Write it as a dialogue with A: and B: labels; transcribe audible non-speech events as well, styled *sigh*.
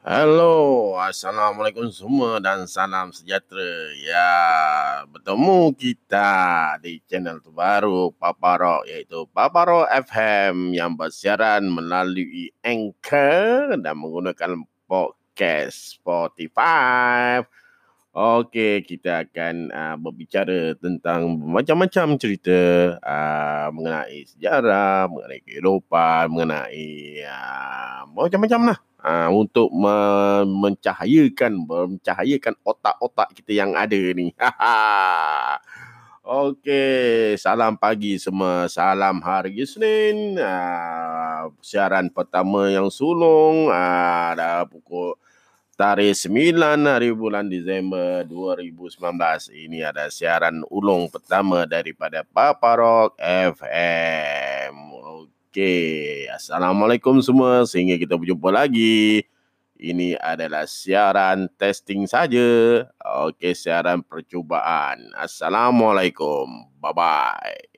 A: Hello, Assalamualaikum semua dan salam sejahtera. Ya, bertemu kita di channel terbaru Papa Rock iaitu Papa Rock FM yang bersiaran melalui Anchor dan menggunakan podcast Spotify. Okey, kita akan uh, berbicara tentang macam-macam cerita uh, mengenai sejarah, mengenai kehidupan, mengenai uh, macam-macam lah uh, untuk me- mencahayakan mencahayakan otak-otak kita yang ada ni. *laughs* Okey, salam pagi semua. Salam hari Isnin. Uh, siaran pertama yang sulung uh, dah pukul tarikh 9 hari bulan Disember 2019. Ini ada siaran ulung pertama daripada Papa Rock FM. Okey, Assalamualaikum semua. Sehingga kita berjumpa lagi. Ini adalah siaran testing saja. Okey, siaran percubaan. Assalamualaikum. Bye-bye.